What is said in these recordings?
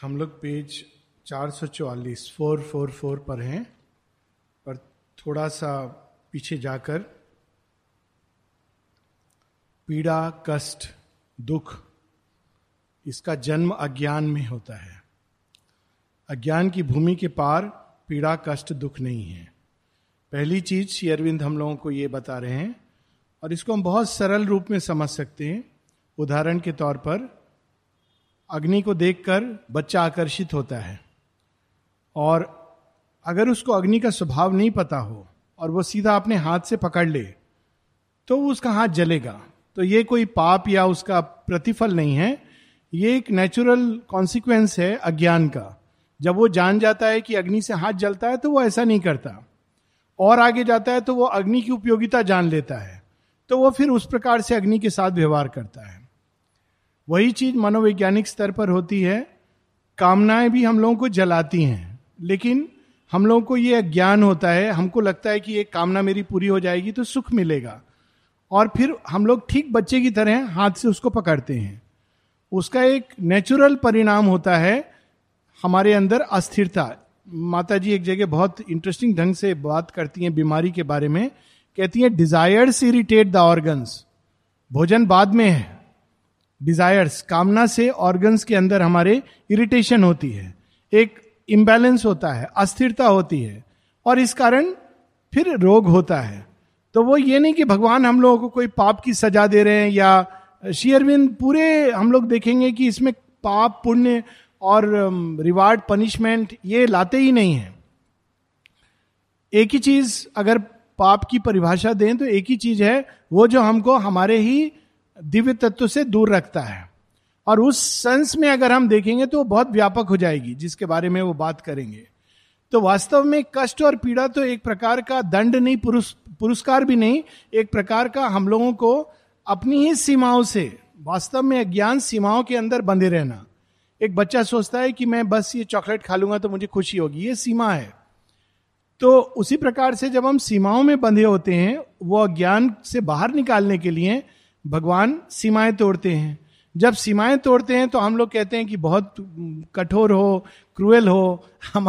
हम लोग पेज चार सौ चौवालीस, फोर फोर फोर पर हैं, पर थोड़ा सा पीछे जाकर पीड़ा, कष्ट, दुख, इसका जन्म अज्ञान में होता है। अज्ञान की भूमि के पार पीड़ा, कष्ट, दुख नहीं है। पहली चीज़ श्री अरविंद हम लोगों को ये बता रहे हैं, और इसको हम बहुत सरल रूप में समझ सकते हैं। उदाहरण के तौर पर अग्नि को देखकर बच्चा आकर्षित होता है। और अगर उसको अग्नि का स्वभाव नहीं पता हो और वो सीधा अपने हाथ से पकड़ ले तो उसका हाथ जलेगा। तो ये कोई पाप या उसका प्रतिफल नहीं है। ये एक नेचुरल कॉन्सिक्वेंस है अज्ञान का। जब वो जान जाता है कि अग्नि से हाथ जलता है तो वो ऐसा नहीं करता। और आगे जाता है तो वो अग्नि की उपयोगिता जान लेता है। तो वो फिर उस प्रकार से अग्नि के साथ व्यवहार करता है। वही चीज़ मनोवैज्ञानिक स्तर पर होती है। कामनाएँ भी हम लोगों को जलाती हैं, लेकिन हम लोगों को ये ज्ञान होता है। हमको लगता है कि ये कामना मेरी पूरी हो जाएगी तो सुख मिलेगा। और फिर हम लोग ठीक बच्चे की तरह हाथ से उसको पकड़ते हैं। उसका एक नेचुरल परिणाम होता है हमारे अंदर अस्थिरता। माता जी एक जगह बहुत इंटरेस्टिंग ढंग से बात करती हैं बीमारी के बारे में। कहती हैं डिजायर्स इरिटेट द ऑर्गन्स भोजन बाद में है। डिजायर्स कामना से ऑर्गन्स के अंदर हमारे इरिटेशन होती है। एक इम्बैलेंस होता है, अस्थिरता होती है, और इस कारण फिर रोग होता है। तो वो ये नहीं कि भगवान हम लोगों को कोई पाप की सजा दे रहे हैं, या शेयरविंद पूरे हम लोग देखेंगे कि इसमें पाप, पुण्य और रिवार्ड पनिशमेंट ये लाते ही नहीं है। एक ही चीज़ अगर पाप की परिभाषा दें तो एक ही चीज़ है, वो जो हमको हमारे ही दिव्य तत्व से दूर रखता है। और उस सेंस में अगर हम देखेंगे तो वो बहुत व्यापक हो जाएगी, जिसके बारे में वो बात करेंगे। तो वास्तव में कष्ट और पीड़ा तो एक प्रकार का दंड नहीं, पुरुष, पुरस्कार भी नहीं, एक प्रकार का हम लोगों को अपनी ही सीमाओं से, वास्तव में अज्ञान सीमाओं के अंदर बंधे रहना। एक बच्चा सोचता है कि मैं बस ये चॉकलेट खा लूँगा तो मुझे खुशी होगी, ये सीमा है। तो उसी प्रकार से जब हम सीमाओं में बंधे होते हैं, वो अज्ञान से बाहर निकालने के लिए भगवान सीमाएँ तोड़ते हैं। जब सीमाएँ तोड़ते हैं तो हम लोग कहते हैं कि बहुत कठोर हो, क्रूएल हो, हम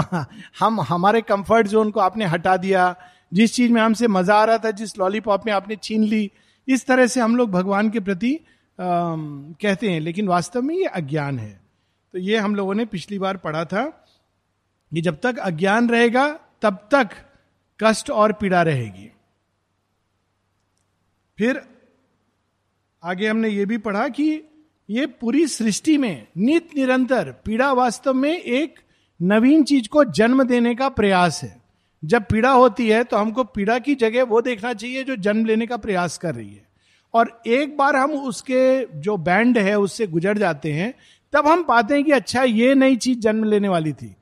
हम, हमारे कंफर्ट जोन को आपने हटा दिया। जिस चीज़ में हमसे मज़ा आ रहा था, जिस लॉलीपॉप में आपने छीन ली, इस तरह से हम लोग भगवान के प्रति कहते हैं। लेकिन वास्तव में ये अज्ञान है। तो ये हम लोगों ने पिछली बार पढ़ा था कि जब तक अज्ञान रहेगा, तब तक कष्ट और पीड़ा रहेगी। फिर आगे हमने ये भी पढ़ा कि ये पूरी सृष्टि में नित निरंतर पीड़ा वास्तव में एक नवीन चीज़ को जन्म देने का प्रयास है। जब पीड़ा होती है तो हमको पीड़ा की जगह वो देखना चाहिए जो जन्म लेने का प्रयास कर रही है। और एक बार हम उसके जो बैंड है उससे गुजर जाते हैं, तब हम पाते हैं कि अच्छा ये नई चीज़ जन्म लेने वाली थी।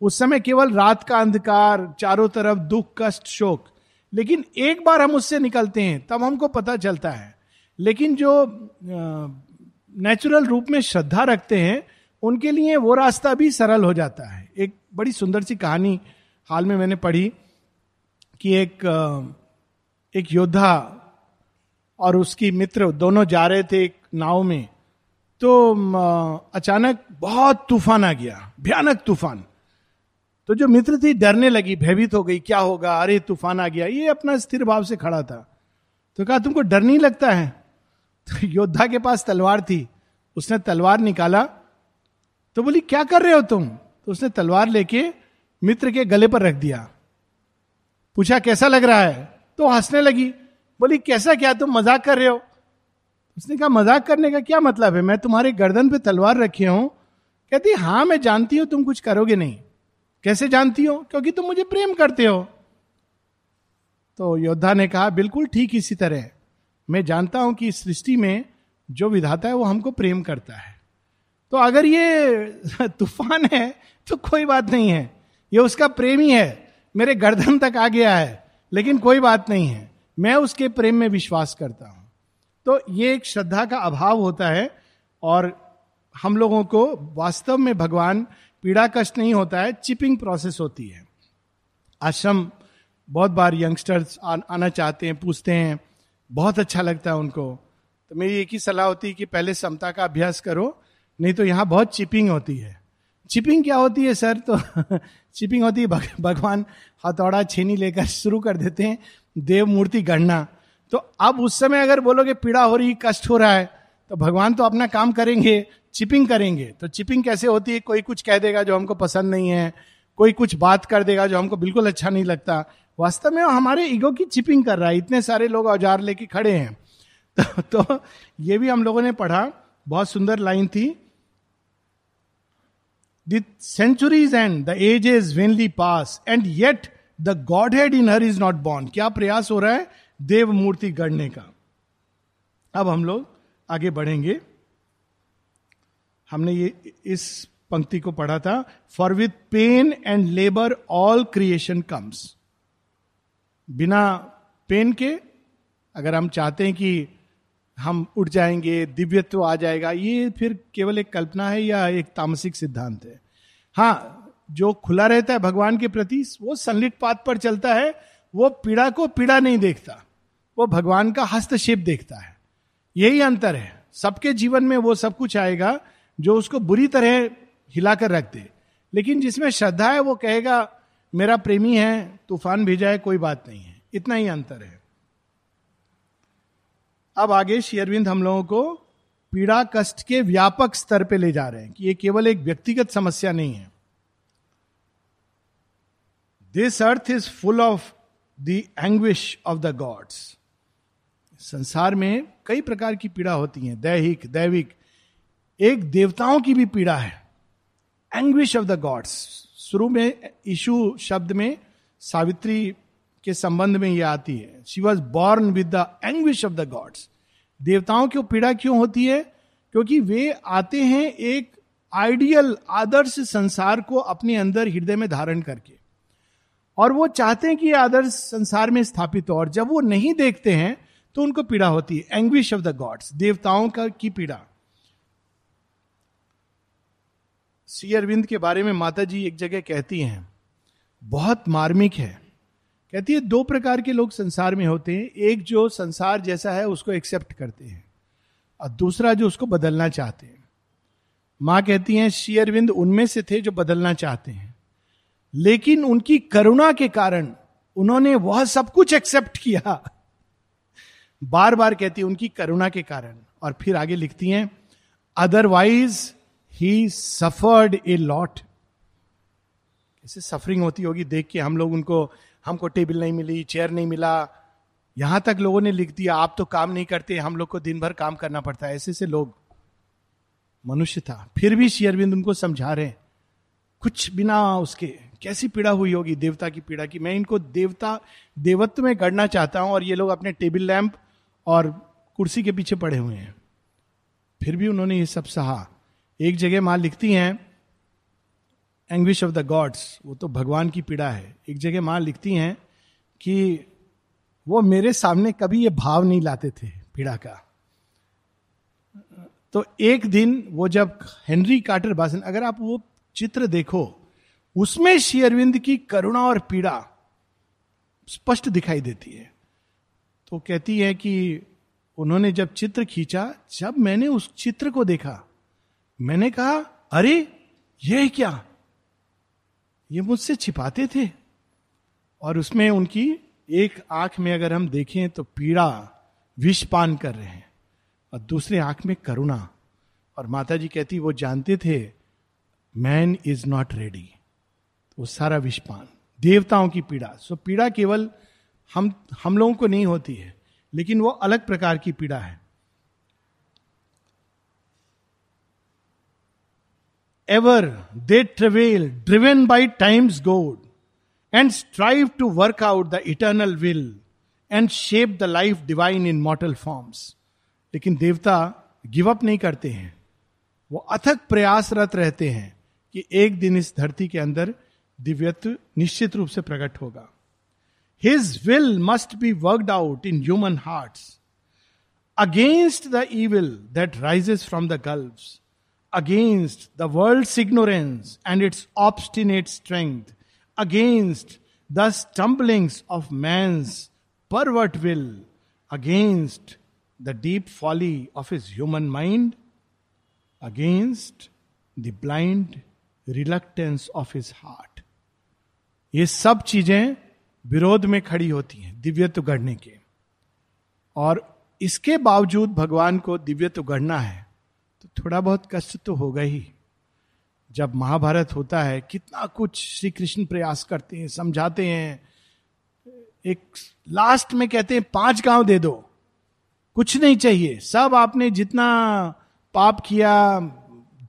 उस समय केवल रात का अंधकार, चारों तरफ़ दुख, कष्ट, शोक, लेकिन एक बार हम उससे निकलते हैं, तब हमको पता चलता है लेकिन जो नेचुरल रूप में श्रद्धा रखते हैं, उनके लिए वो रास्ता भी सरल हो जाता है। एक बड़ी सुंदर सी कहानी हाल में मैंने पढ़ी कि एक एक योद्धा और उसकी मित्र दोनों जा रहे थे एक नाव में तो अचानक बहुत तूफ़ान आ गया, भयानक तूफ़ान। तो जो मित्र थी डरने लगी, भयभीत हो गई, क्या होगा? अरे, तूफ़ान आ गया। ये अपना स्थिर भाव से खड़ा था। तो कहा, तुमको डर नहीं लगता है? तो योद्धा के पास तलवार थी, उसने तलवार निकाला तो बोली, क्या कर रहे हो तुम? तो उसने तलवार लेके मित्र के गले पर रख दिया। पूछा, कैसा लग रहा है? तो हंसने लगी, बोली, कैसा क्या? तुम मज़ाक कर रहे हो? उसने कहा, मज़ाक करने का क्या मतलब है? मैं तुम्हारे गर्दन पे तलवार रखे हूँ। कहती हाँ मैं जानती हूँ तुम कुछ करोगे नहीं। कैसे जानती हो? क्योंकि तुम मुझे प्रेम करते हो। तो योद्धा ने कहा, बिल्कुल ठीक इसी तरह मैं जानता हूँ कि इस सृष्टि में जो विधाता है वो हमको प्रेम करता है। तो अगर ये तूफ़ान है तो कोई बात नहीं है। ये उसका प्रेम ही है मेरे गर्दन तक आ गया है, लेकिन कोई बात नहीं है। मैं उसके प्रेम में विश्वास करता हूँ। तो ये एक श्रद्धा का अभाव होता है और हम लोगों को वास्तव में भगवान पीड़ा कष्ट नहीं होता है, चिपिंग प्रोसेस होती है। आश्रम, बहुत बार यंगस्टर्स आना चाहते हैं, पूछते हैं बहुत अच्छा लगता है उनको। तो मेरी एक ही सलाह होती है कि पहले समता का अभ्यास करो, नहीं तो यहाँ बहुत चिपिंग होती है। चिपिंग क्या होती है, सर? तो चिपिंग होती है भगवान हथौड़ा छेनी लेकर शुरू कर देते हैं देव मूर्ति गढ़ना तो अब उस समय अगर बोलोगे पीड़ा हो रही, कष्ट हो रहा है तो भगवान तो अपना काम करेंगे, चिपिंग करेंगे। तो चिपिंग कैसे होती है? कोई कुछ कह देगा जो हमको पसंद नहीं है, कोई कुछ बात कर देगा जो हमको बिल्कुल अच्छा नहीं लगता। वास्तव में हमारे ईगो की चिपिंग कर रहा है। इतने सारे लोग औज़ार लेके खड़े हैं। तो, तो ये भी हम लोगों ने पढ़ा। बहुत सुंदर लाइन थी। The centuries and the ages vainly pass and yet the godhead in her is not born क्या प्रयास हो रहा है देव मूर्ति गढ़ने का? अब हम लोग आगे बढ़ेंगे। हमने ये इस पंक्ति को पढ़ा था। For with pain and labour all creation comes बिना पेन के अगर हम चाहते हैं कि हम उठ जाएँगे, दिव्यत्व आ जाएगा, ये फिर केवल एक कल्पना है या एक तामसिक सिद्धांत है? हाँ जो खुला रहता है भगवान के प्रति, वो सनलिट पाथ पर चलता है, वो पीड़ा को पीड़ा नहीं देखता, वो भगवान का हस्तक्षेप देखता है। यही अंतर है। सबके जीवन में वो सब कुछ आएगा जो उसको बुरी तरह हिलाकर रख दे। लेकिन जिसमें श्रद्धा है, वो कहेगा मेरा प्रेमी है, तूफ़ान भेजा है, कोई बात नहीं है। इतना ही अंतर है। अब आगे शेयरविंद हम लोगों को पीड़ा कष्ट के व्यापक स्तर पे ले जा रहे हैं कि ये केवल एक व्यक्तिगत समस्या नहीं है। This earth is full of the anguish of the gods संसार में कई प्रकार की पीड़ा होती है, दैहिक, दैविक। एक देवताओं की भी पीड़ा है। एंग्विश ऑफ़ द गॉड्स शुरू में इशू शब्द में सावित्री के संबंध में यह आती है। She was born with the anguish of the gods देवताओं की पीड़ा क्यों होती है? क्योंकि वे आते हैं एक आइडियल आदर्श संसार को अपने अंदर हृदय में धारण करके। और वो चाहते हैं कि ये आदर्श संसार में स्थापित हो, और जब वो नहीं देखते हैं तो उनको पीड़ा होती है। एंग्विश ऑफ़ द गॉड्स देवताओं का की पीड़ा। श्री अरविंद के बारे में माता जी एक जगह कहती हैं, बहुत मार्मिक है। कहती है, दो प्रकार के लोग संसार में होते हैं, एक जो संसार जैसा है उसको एक्सेप्ट करते हैं और दूसरा जो उसको बदलना चाहते हैं। माँ कहती हैं श्री अरविंद उनमें से थे जो बदलना चाहते हैं, लेकिन उनकी करुणा के कारण उन्होंने वह सब कुछ एक्सेप्ट किया। बार बार कहती है, उनकी करुणा के कारण। और फिर आगे लिखती हैं otherwise he suffered a lot कैसे सफरिंग होती होगी, देख के हम लोग उनको, हमको टेबल नहीं मिली चेयर नहीं मिला। यहाँ तक लोगों ने लिख दिया, आप तो काम नहीं करते, हम लोग को दिन भर काम करना पड़ता है। ऐसे से लोग। मनुष्य था। फिर भी शेयरबिंद उनको समझा रहे कुछ बिना उसके, कैसी पीड़ा हुई होगी देवता की पीड़ा की? मैं इनको देवता, देवत्व में गढ़ना चाहता हूँ और ये लोग अपने टेबल लैंप और कुर्सी के पीछे पड़े हुए हैं। फिर भी उन्होंने ये सब सहा। एक जगह माँ लिखती हैं एंग्विश ऑफ़ द गॉड्स वो तो भगवान की पीड़ा है। एक जगह माँ लिखती हैं कि वो मेरे सामने कभी ये भाव नहीं लाते थे पीड़ा का। तो एक दिन वो जब हेनरी कार्टर बासन, अगर आप वो चित्र देखो, उसमें शेयरविंद की करुणा और पीड़ा स्पष्ट दिखाई देती है। तो कहती है कि उन्होंने जब चित्र खींचा, जब मैंने उस चित्र को देखा मैंने कहा, अरे, ये क्या? ये मुझसे छिपाते थे। और उसमें उनकी एक आँख में अगर हम देखें तो पीड़ा विषपान कर रहे हैं। और दूसरे आँख में करुणा। और माता जी कहती, वो जानते थे मैन इज़ नॉट रेडी वो सारा विषपान देवताओं की पीड़ा। सो पीड़ा केवल हम हम लोगों को नहीं होती है, लेकिन वो अलग प्रकार की पीड़ा है। Ever they travail, driven by time's goad, and strive to work out the eternal will and shape the life divine in mortal forms. लेकिन देवता गिव अप नहीं करते हैं। वो अथक प्रयासरत रहते हैं कि एक दिन इस धरती के अंदर दिव्यत्व निश्चित रूप से प्रकट होगा। His will must be worked out in human hearts against the evil that rises from the gulfs against the world ignorance and its obstinate strength against the stumblings of man's pervert will against the deep folly of his human mind against the blind reluctance of his heart ये सब चीज़ें विरोध में खड़ी होती हैं दिव्यत्व तो गढ़ने के। और इसके बावजूद भगवान को दिव्यत्व तो गढ़ना है। तो थोड़ा बहुत कष्ट तो होगा ही। जब महाभारत होता है, कितना कुछ श्री कृष्ण प्रयास करते हैं, समझाते हैं। एक लास्ट में कहते हैं, पाँच गाँव दे दो। कुछ नहीं चाहिए। सब आपने जितना पाप किया,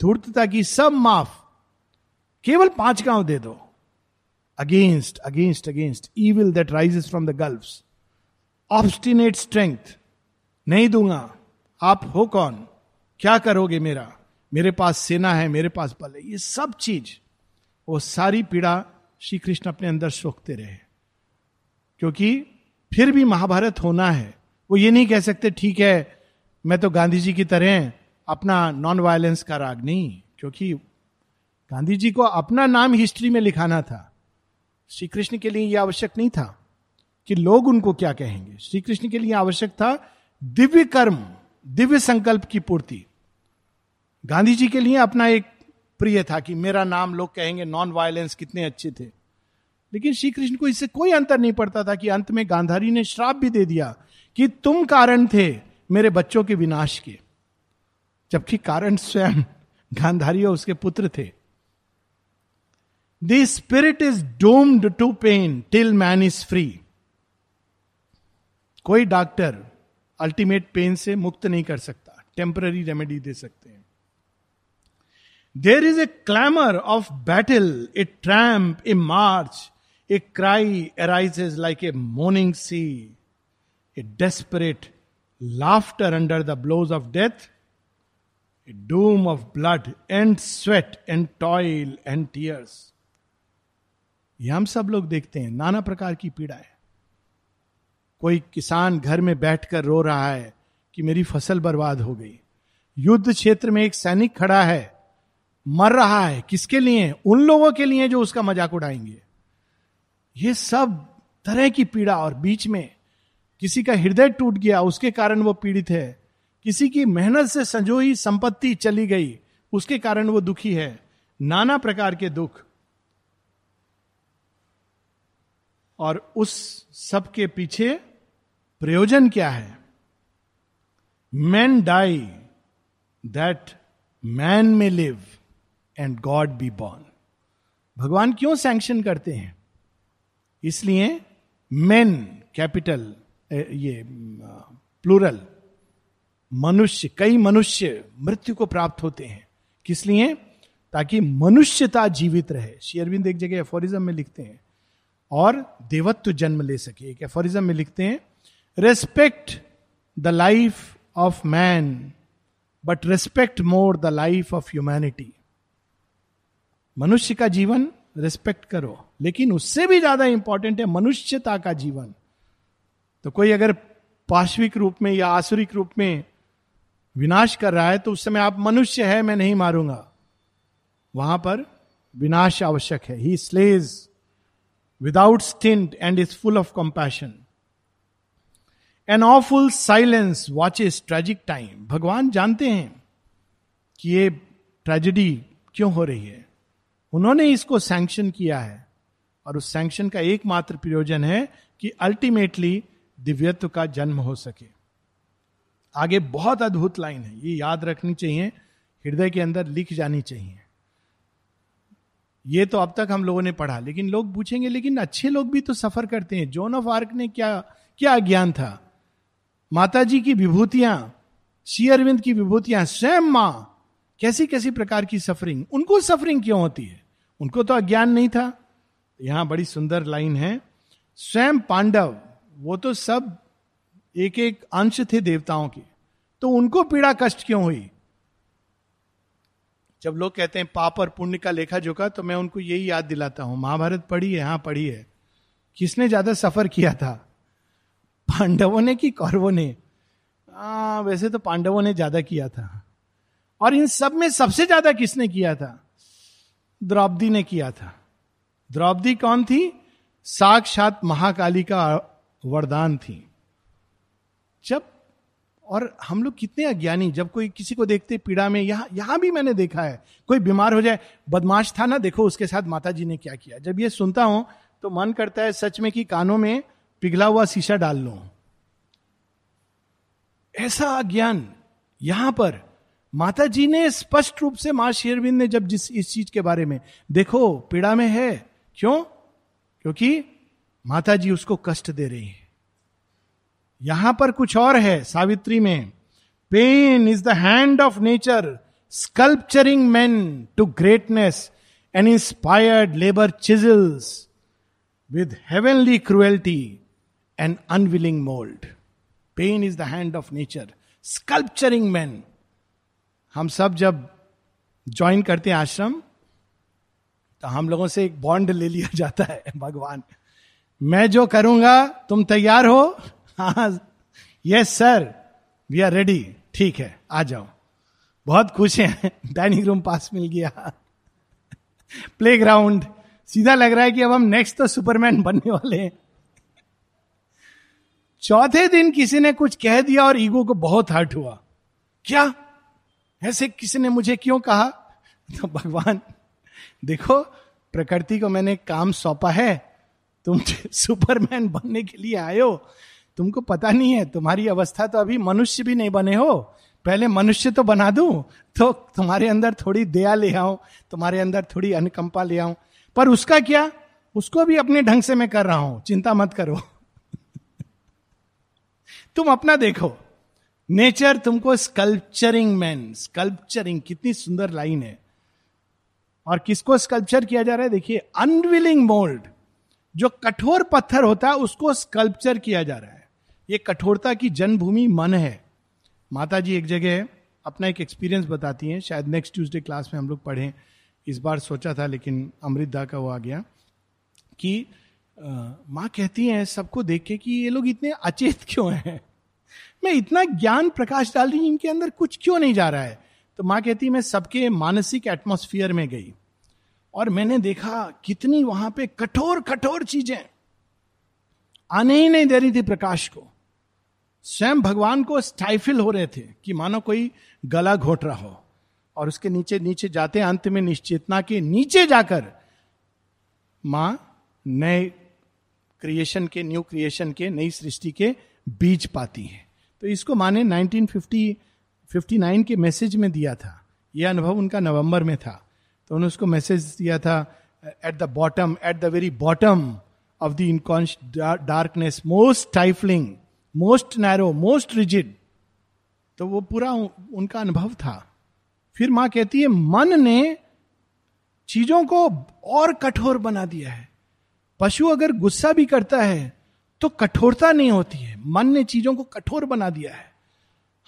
धूर्तता की, सब माफ़। केवल पाँच गाँव दे दो। Against against against evil that rises from the gulf obstinate strength नहीं दूँगा। आप हो कौन? क्या करोगे मेरा? मेरे पास सेना है, मेरे पास बल है। ये सब चीज़, वो सारी पीड़ा श्री कृष्ण अपने अंदर सोखते रहे। क्योंकि फिर भी महाभारत होना है। वो ये नहीं कह सकते, ठीक है, मैं तो गांधी जी की तरह अपना नॉन वायलेंस का राग नहीं। क्योंकि गांधी जी को अपना नाम हिस्ट्री में लिखाना था। श्री कृष्ण के लिए यह आवश्यक नहीं था कि लोग उनको क्या कहेंगे। श्री कृष्ण के लिए आवश्यक था दिव्य कर्म। दिव्य संकल्प की पूर्ति। गांधी जी के लिए अपना एक प्रिय था कि मेरा नाम लोग कहेंगे नॉन वायलेंस कितने अच्छे थे। लेकिन श्री कृष्ण को इससे कोई अंतर नहीं पड़ता था कि अंत में गांधारी ने श्राप भी दे दिया कि तुम कारण थे मेरे बच्चों के विनाश के। जबकि कारण स्वयं गांधारी और उसके पुत्र थे। The spirit is doomed to pain till man is free कोई डॉक्टर अल्टीमेट पेन से मुक्त नहीं कर सकता टेम्पररी रेमेडी दे सकते हैं। There is a clamour of battle a tramp a march a cry arises like a morning sea a desperate laughter under the blows of death a doom of blood and sweat and toil and tears ये हम सब लोग देखते हैं, नाना प्रकार की पीड़ा है। कोई किसान घर में बैठकर रो रहा है कि मेरी फ़सल बर्बाद हो गई। युद्ध क्षेत्र में एक सैनिक खड़ा है, मर रहा है। किसके लिए? उन लोगों के लिए जो उसका मज़ाक उड़ाएँगे। ये सब तरह की पीड़ा और बीच में किसी का हृदय टूट गया, उसके कारण वो पीड़ित है। किसी की मेहनत से संजोई संपत्ति चली गई, उसके कारण वो दुखी है। नाना प्रकार के दुख। और उस सब के पीछे प्रयोजन क्या है? Man die that man may live and God be born भगवान क्यों सैंक्शन करते हैं? इसलिए मेन कैपिटल ये प्लूरल मनुष्य, कई मनुष्य मृत्यु को प्राप्त होते हैं। किस लिए? ताकि मनुष्यता जीवित रहे। शेयरविंद एक जगह एफोरिज्म में लिखते हैं। और देवत्व जन्म ले सके। एक एफोरिज्म में लिखते हैं respect the life of man but respect more the life of humanity मनुष्य का जीवन रिस्पेक्ट करो, लेकिन उससे भी ज़्यादा इंपॉर्टेंट है मनुष्यता का जीवन। तो कोई अगर पाश्विक रूप में या आसुरिक रूप में विनाश कर रहा है तो उस समय आप मनुष्य है, मैं नहीं मारूँगा। वहाँ पर विनाश आवश्यक है। He slays stint and is full of compassion an awful silence watch is tragic time भगवान जानते हैं कि ये ट्रेजिडी क्यों हो रही है। उन्होंने इसको सैंक्शन किया है और उस सैंक्शन का एकमात्र प्रयोजन है कि अल्टीमेटली दिव्यत्व का जन्म हो सके। आगे बहुत अद्भुत लाइन है। ये याद रखनी चाहिए। हृदय के अंदर लिख जानी चाहिए। ये तो अब तक हम लोगों ने पढ़ा, लेकिन लोग पूछेंगे, लेकिन अच्छे लोग भी तो सफ़र करते हैं। जोन ऑफ़ आर्क ने क्या क्या ज्ञान था? माता जी की विभूतियाँ, श्री अरविंद की विभूतियाँ, स्वयं माँ कैसी कैसी प्रकार की सफरिंग उनको सफरिंग क्यों होती है? उनको तो अज्ञान नहीं था। यहाँ बड़ी सुंदर लाइन है, स्वयं पांडव, वो तो सब एक एक अंश थे देवताओं के तो उनको पीड़ा कष्ट क्यों हुई? जब लोग कहते हैं पाप और पुण्य का लेखा जोखा तो मैं उनको यही याद दिलाता हूँ। महाभारत पढ़ी है हाँ पढ़ी है। किसने ज़्यादा सफ़र किया था? पांडवों ने कि कौरवों ने? आ, वैसे तो पांडवों ने ज़्यादा किया था। और इन सब में सबसे ज़्यादा किसने किया था? द्रौपदी ने किया था। द्रौपदी कौन थी? साक्षात महाकाली का वरदान थी। जब और हम लोग कितने अज्ञानी, जब कोई किसी को देखते पीड़ा में, यहाँ यहाँ भी मैंने देखा है, कोई बीमार हो जाए, बदमाश था ना, देखो उसके साथ माता जी ने क्या किया। जब ये सुनता हूँ तो मन करता है सच में कि कानों में पिघला हुआ शीशा डाल लो। ऐसा अज्ञान यहाँ पर माता जी ने स्पष्ट रूप से माँ शेरविंद ने जब जिस, इस चीज़ के बारे में, देखो, पीड़ा में है, क्यों? क्योंकि माता जी उसको कष्ट दे रही है। यहाँ पर कुछ और है सावित्री में। Pain is the hand of nature sculpturing man to greatness and inspired labour chisels with heavenly cruelty and unwilling mould pain is the hand of nature sculpturing man हम सब जब ज्वाइन करते हैं आश्रम तो हम लोगों से एक बॉन्ड ले लिया जाता है, भगवान। मैं जो करूँगा, तुम तैयार हो हाँ yes sir we are ready ठीक है, आ जाओ। बहुत खुश हैं। डाइनिंग रूम पास मिल गया। प्ले ग्राउंड सीधा लग रहा है कि अब हम नेक्स्ट तो सुपरमैन बनने वाले हैं। चौथे दिन किसी ने कुछ कह दिया और ईगो को बहुत हर्ट हुआ। क्या? ऐसे किसी ने मुझे क्यों कहा? तो भगवान, देखो, प्रकृति को मैंने काम सौंपा है। तुम सुपरमैन बनने के लिए हो। तुमको पता नहीं है, तुम्हारी अवस्था तो अभी मनुष्य भी नहीं बने हो। पहले मनुष्य तो बना दू तो तुम्हारे अंदर थोड़ी दया ले आऊँ, तुम्हारे अंदर थोड़ी अनुकंपा ले आऊँ। पर उसका क्या? उसको भी अपने ढंग से मैं कर रहा हूँ, चिंता मत करो। तुम अपना देखो। नेचर तुमको स्कल्पचरिंग मैन स्कल्पचरिंग कितनी सुंदर लाइन है। और किसको स्कल्पचर किया जा रहा है? देखिए अनविलिंग मोल्ड जो कठोर पत्थर होता है, उसको स्कल्पचर किया जा रहा है। ये कठोरता की जन्मभूमि मन है। माता जी एक जगह अपना एक एक्सपीरियंस बताती हैं। शायद नेक्स्ट ट्यूसडे क्लास में हम लोग पढ़ें। इस बार सोचा था, लेकिन अमृतदा का वो आ गया कि माँ कहती हैं सबको देख के कि ये लोग इतने अचेत क्यों हैं? मैं इतना ज्ञान प्रकाश डाल रही इनके अंदर कुछ क्यों नहीं जा रहा है? तो माँ कहती, मैं सबके मानसिक एटमोस्फियर में गई और मैंने देखा कितनी वहाँ पे कठोर कठोर चीज़ें आने ही नहीं दे रही थी प्रकाश को। स्वयं भगवान को स्टाइफिल हो रहे थे कि मानो कोई गला घोट रहा हो। और उसके नीचे नीचे जाते अंत में निश्चेतना के नीचे जाकर माँ नए क्रिएशन के न्यू क्रिएशन के, नई सृष्टि के बीज पाती है। तो इसको माने 1950 59 के मैसेज में दिया था। यह अनुभव उनका नवंबर में था। तो उन्होंने उसको मैसेज दिया था at the bottom at the very bottom of the inconscient darkness most trifling most narrow, most rigid तो वो पूरा उनका अनुभव था। फिर माँ कहती है, मन ने चीज़ों को और कठोर बना दिया है। पशु अगर गुस्सा भी करता है तो कठोरता नहीं होती है। मन ने चीज़ों को कठोर बना दिया है।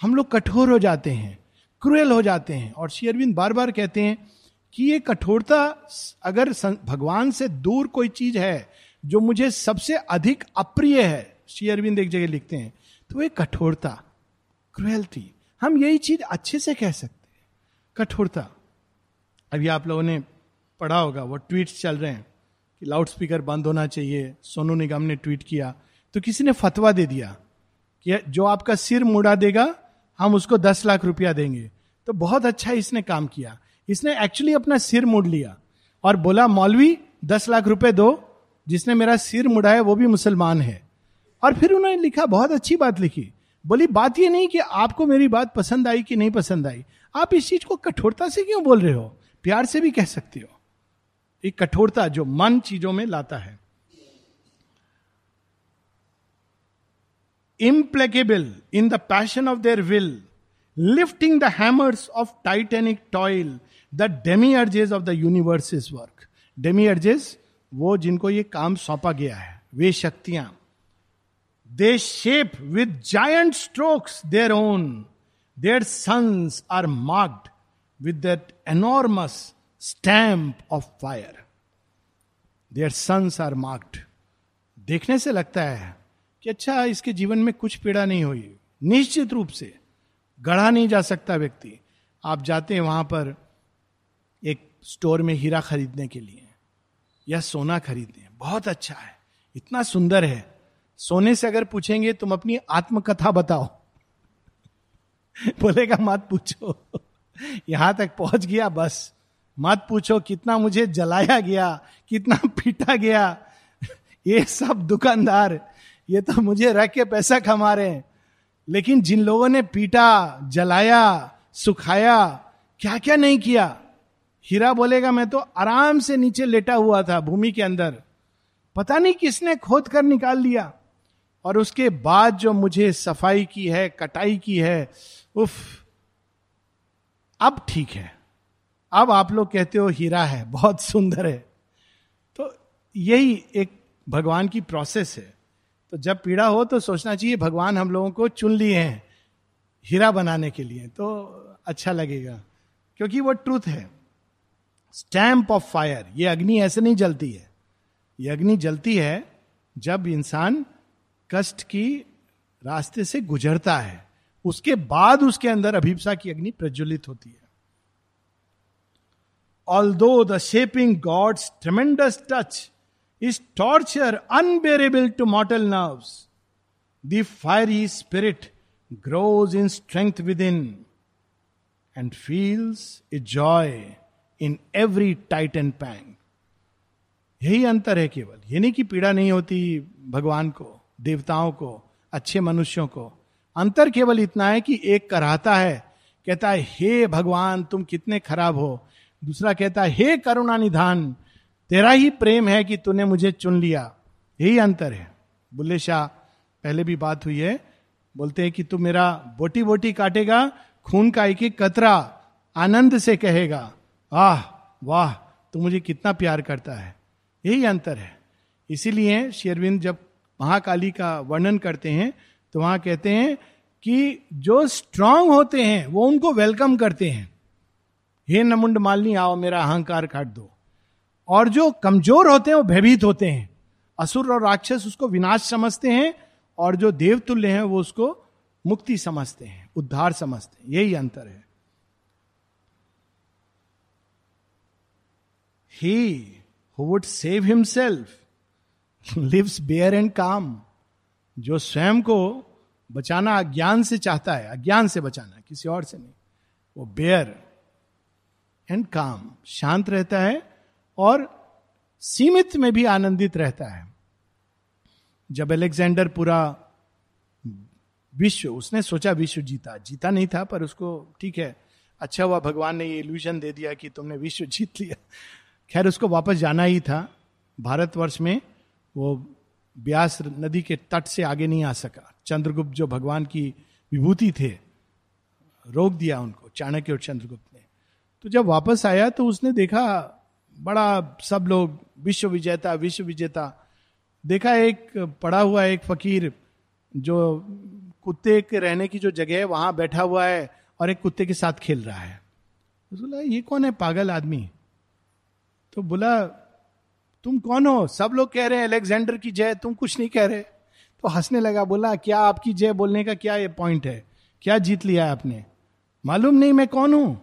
हम लोग कठोर हो जाते हैं, क्रूएल हो जाते हैं, और श्री अरविंद बार बार कहते हैं कि ये कठोरता अगर भगवान से दूर कोई चीज़ है, जो मुझे सबसे अधिक अप्रिय है श्री अरविंद एक जगह लिखते हैं तो ये कठोरता क्रुएल्टी हम यही चीज़ अच्छे से कह सकते हैं। कठोरता। अभी आप लोगों ने पढ़ा होगा, वो ट्वीट्स चल रहे हैं कि लाउड स्पीकर बंद होना चाहिए, सोनू निगम ने ट्वीट किया तो किसी ने फतवा दे दिया कि जो आपका सिर मुड़ा देगा, हम उसको दस लाख रुपया देंगे। तो बहुत अच्छा इसने काम किया। इसने एक्चुअली अपना सिर मुड़ लिया और बोला, मौलवी, दस लाख रुपए दो, जिसने मेरा सिर मुड़ा है, वो भी मुसलमान है। और फिर उन्होंने लिखा, बहुत अच्छी बात लिखी। बोली, बात ये नहीं कि आपको मेरी बात पसंद आई कि नहीं पसंद आई। आप इस चीज़ को कठोरता से क्यों बोल रहे हो? प्यार से भी कह सकते हो। एक कठोरता जो मन चीज़ों में लाता है। Implacable in the passion of their will lifting the hammers of titanic toil the demiurges of the universe is work demiurges वो जिनको ये काम सौंपा गया है, वे शक्तियाँ। They shape with giant strokes their own their sons are marked with that enormous stamp of fire their sons are marked देखने से लगता है कि अच्छा इसके जीवन में कुछ पीड़ा नहीं हुई। निश्चित रूप से गढ़ा नहीं जा सकता व्यक्ति। आप जाते हैं वहाँ पर एक स्टोर में हीरा खरीदने के लिए या सोना खरीदने। बहुत अच्छा है। इतना सुंदर है। सोने से अगर पूछेंगे, तुम अपनी आत्मकथा बताओ। बोलेगा, मत पूछो। यहाँ तक पहुँच गया, बस। मत पूछो, कितना मुझे जलाया गया, कितना पीटा गया। ये सब दुकानदार, ये तो मुझे रख के पैसा कमा रहे हैं। लेकिन जिन लोगों ने पीटा, जलाया, सुखाया क्या क्या नहीं किया? हीरा बोलेगा, मैं तो आराम से नीचे लेटा हुआ था, भूमि के अंदर। पता नहीं किसने खोद कर निकाल लिया। और उसके बाद जो मुझे सफ़ाई की है, कटाई की है, उफ, अब ठीक है। अब आप लोग कहते हो हीरा है, बहुत सुंदर है। तो यही एक भगवान की प्रोसेस है। तो जब पीड़ा हो तो सोचना चाहिए, भगवान हम लोगों को चुन लिए हैं हीरा बनाने के लिए। तो अच्छा लगेगा, क्योंकि वो ट्रूथ है। स्टैंप ऑफ़ फायर ये अग्नि ऐसे नहीं जलती है। ये अग्नि जलती है जब इंसान कष्ट की रास्ते से गुजरता है, उसके बाद उसके अंदर अभिप्सा की अग्नि प्रज्वलित होती है। Although the shaping God's tremendous touch is torture unbearable to mortal nerve the fiery spirit in strength within and feels a joy in every titan pang यही अंतर है केवल। ये नहीं कि पीड़ा नहीं होती भगवान को। देवताओं को, अच्छे मनुष्यों को। अंतर केवल इतना है कि एक कराता है, कहता है, हे भगवान, तुम कितने खराब हो। दूसरा कहता है, हे करुणा निधान तेरा ही प्रेम है कि तूने मुझे चुन लिया। यही अंतर है। बुल्ले शाह, पहले भी बात हुई है, बोलते हैं कि तू मेरा बोटी बोटी काटेगा, खून का एक एक कतरा आनंद से कहेगा। आह, वाह, तू मुझे कितना प्यार करता है। यही अंतर है। इसीलिए शेरविंद जब महाकाली का वर्णन करते हैं तो वहाँ कहते हैं कि जो स्ट्रांग होते हैं, वो उनको वेलकम करते हैं। हे नमुंड मालनी, आओ मेरा अहंकार काट दो। और जो कमज़ोर होते हैं, वो भयभीत होते हैं। असुर और राक्षस उसको विनाश समझते हैं, और जो देवतुल्य हैं, वो उसको मुक्ति समझते हैं, उद्धार समझते हैं। यही अंतर है। He who would save himself lives bare and calm, जो स्वयं को बचाना अज्ञान से चाहता है, अज्ञान से बचाना किसी और से नहीं, वो बेयर एंड काम, शांत रहता है और सीमित में भी आनंदित रहता है। जब अलेक्जेंडर पूरा विश्व, उसने सोचा विश्व जीता जीता नहीं था, पर उसको ठीक है अच्छा हुआ, भगवान ने ये इल्यूजन दे दिया कि तुमने विश्व जीत लिया। खैर, उसको वापस जाना ही था, भारतवर्ष में वो ब्यास नदी के तट से आगे नहीं आ सका। चंद्रगुप्त जो भगवान की विभूति थे, रोक दिया उनको, चाणक्य और चंद्रगुप्त ने। तो जब वापस आया तो उसने देखा, बड़ा सब लोग, विश्व विजेता विश्व विजेता, देखा एक, पड़ा हुआ एक फकीर, जो कुत्ते के रहने की जो जगह है, वहाँ बैठा हुआ है और एक कुत्ते के साथ खेल रहा है। बोला, ये कौन है? पागल आदमी? तो बोला तुम कौन हो? सब लोग कह रहे हैं, अलेक्जेंडर की जय, तुम कुछ नहीं कह रहे. तो हंसने लगा, बोला, क्या आपकी जय बोलने का क्या ये पॉइंट है? क्या जीत लिया है आपने? मालूम नहीं, मैं कौन हूँ?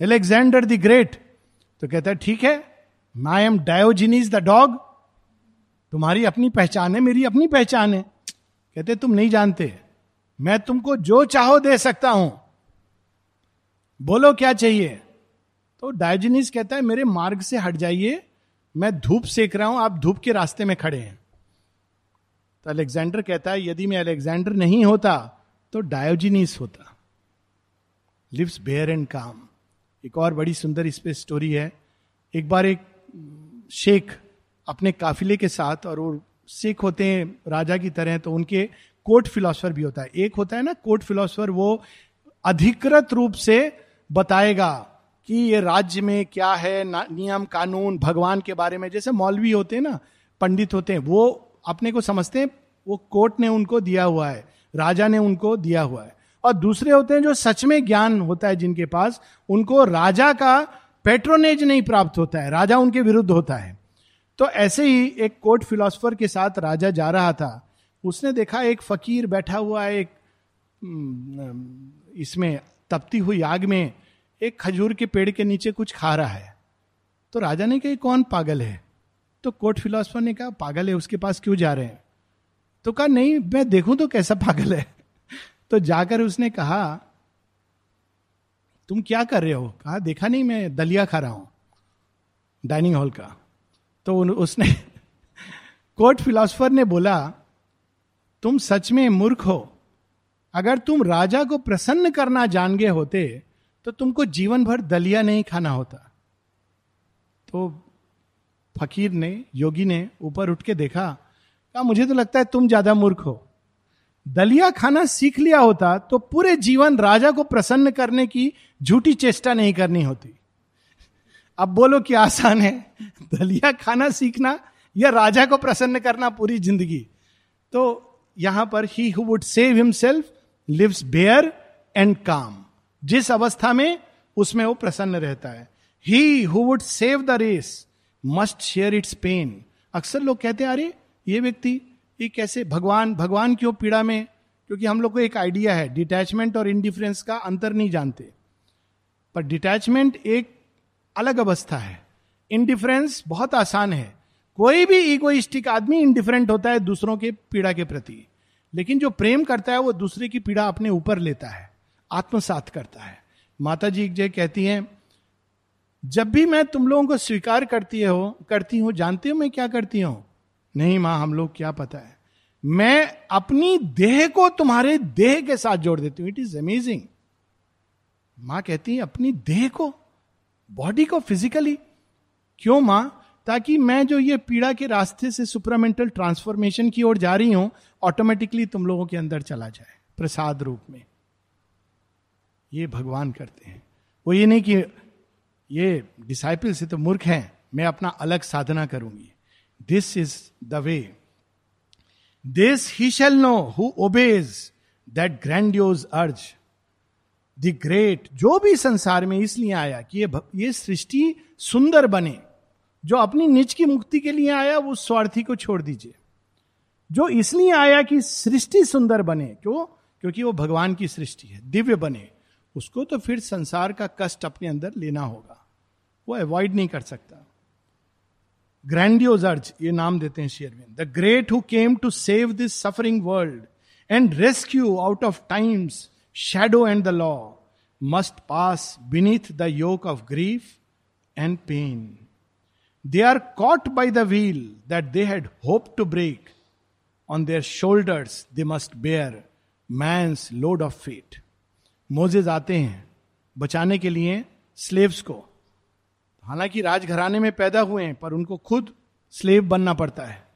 Alexander the Great. तो कहता है, ठीक है I am Diogenes the dog तुम्हारी अपनी पहचान है, मेरी अपनी पहचान है. कहते, तुम नहीं जानते, मैं तुमको जो चाहो दे सकता हूँ। बोलो क्या चाहिए? तो डायोजिनीस कहता है, मेरे मार्ग से हट जाइए मैं धूप सेक रहा हूँ, आप धूप के रास्ते में खड़े हैं। तो अलेक्जेंडर कहता है, यदि मैं अलेक्जेंडर नहीं होता तो डायोजिनीस होता। Lives bare and calm. एक और बड़ी सुंदर इस पे स्टोरी है। एक बार एक शेख अपने काफिले के साथ, और वो सिख होते हैं राजा की तरह तो उनके कोर्ट फिलोसफर भी होता है। एक होता है ना, कोर्ट फिलोसफर वो अधिकृत रूप से बताएगा कि ये राज्य में क्या है नियम, कानून, भगवान के बारे में, जैसे मौलवी होते हैं ना, पंडित होते हैं, वो अपने को समझते हैं, वो कोर्ट ने उनको दिया हुआ है, राजा ने उनको दिया हुआ है। और दूसरे होते हैं जो सच में ज्ञान होता है जिनके पास, उनको राजा का पेट्रोनेज नहीं प्राप्त होता है, राजा उनके विरुद्ध होता है। तो ऐसे ही एक कोर्ट फिलोसफर के साथ राजा जा रहा था, उसने देखा एक फकीर बैठा हुआ है, एक इसमें तपती हुई आग में एक खजूर के पेड़ के नीचे कुछ खा रहा है। तो राजा ने कहा कौन पागल है? तो कोर्ट फिलोसफर ने कहा, पागल है, उसके पास क्यों जा रहे हैं? तो कहा, नहीं, मैं देखूँ तो कैसा पागल है? तो जाकर उसने कहा, तुम क्या कर रहे हो? कहा, देखा नहीं, मैं दलिया खा रहा हूँ, डाइनिंग हॉल का। तो उसने कोर्ट फिलोसफर ने बोला, तुम सच में मूर्ख हो। अगर तुम राजा को प्रसन्न करना जान गए होते तो तुमको जीवन भर दलिया नहीं खाना होता। तो फकीर ने, योगी ने ऊपर उठ के देखा, कहा, मुझे तो लगता है तुम ज़्यादा मूर्ख हो। दलिया खाना सीख लिया होता तो पूरे जीवन राजा को प्रसन्न करने की झूठी चेष्टा नहीं करनी होती। अब बोलो कि आसान है, दलिया खाना सीखना या राजा को प्रसन्न करना पूरी ज़िंदगी। तो यहाँ पर he who would save himself lives bare and calm जिस अवस्था में उसमें वो प्रसन्न रहता है। He who would save the race must share its pain अक्सर लोग कहते हैं, अरे, ये व्यक्ति, ये कैसे भगवान भगवान क्यों पीड़ा में? क्योंकि हम लोग को एक आइडिया है डिटैचमेंट और इनडिफरेंस का अंतर नहीं जानते। पर डिटैचमेंट एक अलग अवस्था है। इनडिफरेंस बहुत आसान है। कोई भी इगोइस्टिक आदमी इनडिफरेंट होता है दूसरों के पीड़ा के प्रति। लेकिन जो प्रेम करता है, वो दूसरे की पीड़ा अपने ऊपर लेता है। आत्मसात करता है। माता जी जय कहती हैं, जब भी मैं तुम लोगों को स्वीकार करती हो, करती हूँ, जानती हूँ मैं क्या करती हूँ? नहीं माँ, हम लोग क्या पता है। मैं अपनी देह को तुम्हारे देह के साथ जोड़ देती हूँ। इट इज़ अमेजिंग माँ कहती है, अपनी देह को? बॉडी को फिजिकली क्यों माँ? ताकि मैं जो ये पीड़ा के रास्ते से सुपरामेंटल ट्रांसफॉर्मेशन की ओर जा रही हूँ ऑटोमेटिकली तुम लोगों के अंदर चला जाए, प्रसाद रूप में। ये भगवान करते हैं। वो ये नहीं कि ये डिसाइपल से तो मूर्ख हैं, मैं अपना अलग साधना करूँगी। This is the way this he shall know who obeys that grandiose urge the great जो भी संसार में इसलिए आया कि ये ये सृष्टि सुंदर बने, जो अपनी निज की मुक्ति के लिए आया, वो स्वार्थी को छोड़ दीजिए। जो इसलिए आया कि सृष्टि सुंदर बने, क्यों? क्योंकि वो भगवान की सृष्टि है, दिव्य बने। उसको तो फिर संसार का कष्ट अपने अंदर लेना होगा। वो अवॉइड नहीं कर सकता। ग्रैंडियोज अर्ज़ ये नाम देते हैं शेयरविन the great who came to save this suffering world and rescue out of time's shadow and the law must pass beneath the yoke of grief and pain they are caught by the wheel that they had hope to break on their shoulders they must bear man's load of fate. Moses आते हैं बचाने के लिए slaves को। हालाँकि राजघराने में पैदा हुए हैं, पर उनको खुद स्लेव बनना पड़ता है।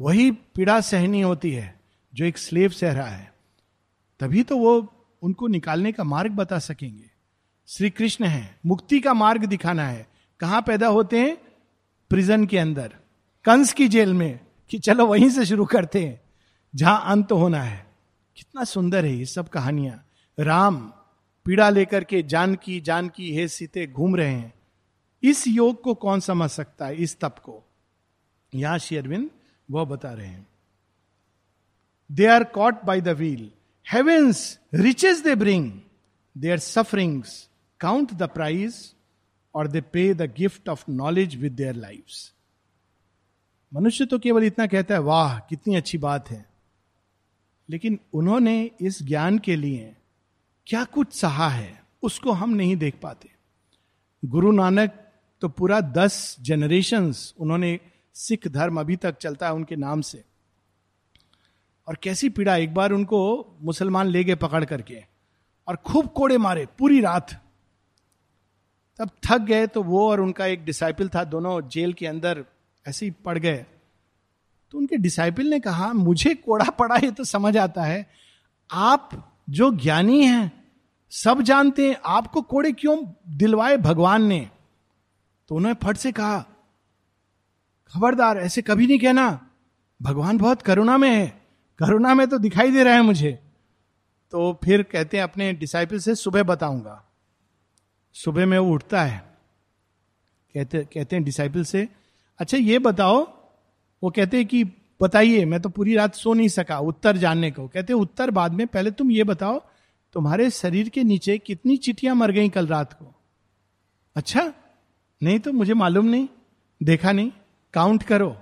वही पीड़ा सहनी होती है जो एक स्लेव सह रहा है। तभी तो वो उनको निकालने का मार्ग बता सकेंगे। श्री कृष्ण है, मुक्ति का मार्ग दिखाना है। कहाँ पैदा होते हैं? प्रिजन के अंदर। कंस की जेल में कि चलो वहीं से शुरू करते हैं, जहाँ अंत होना है। कितना सुंदर है ये सब कहानियाँ। राम पीड़ा लेकर के जानकी जानकी, हे सीते, घूम रहे हैं। इस योग को कौन समझ सकता है? इस तप को। यहाँ श्री अरविंद वह बता रहे हैं। They are caught by the wheel heaven's riches they bring they are sufferings count the prize और they pay the gift of knowledge with their life मनुष्य तो केवल इतना कहता है, वाह, कितनी अच्छी बात है। लेकिन उन्होंने इस ज्ञान के लिए क्या कुछ सहा है? उसको हम नहीं देख पाते। गुरु नानक तो पूरा दस जनरेशन उन्होंने सिख धर्म अभी तक चलता है उनके नाम से। और कैसी पीड़ा, एक बार उनको मुसलमान ले गए पकड़ करके और खूब कोड़े मारे, पूरी रात। तब थक गए तो वो और उनका एक डिसाइपल था, दोनों जेल के अंदर ऐसे ही पड़ गए। तो उनके डिसाइपल ने कहा, मुझे कोड़ा पड़ा, ये तो समझ आता है। आप जो ज्ञानी हैं, सब जानते हैं, आपको कोड़े क्यों दिलवाए भगवान ने? तो उन्होंने फट से कहा, खबरदार, ऐसे कभी नहीं कहना। भगवान बहुत करुणा में है। करुणा में तो दिखाई दे रहा है मुझे। तो फिर कहते हैं, अपने डिसाइपल से सुबह बताऊँगा। सुबह में वो उठता है। कहते कहते हैं डिसाइपल से अच्छा ये बताओ, वो कहते हैं कि बताइए, मैं तो पूरी रात सो नहीं सका, उत्तर जानने को। कहते, उत्तर बाद में, पहले तुम ये बताओ, तुम्हारे शरीर के नीचे कितनी चिटियाँ मर गई कल रात को? अच्छा नहीं तो मुझे मालूम नहीं, देखा नहीं, काउंट करो।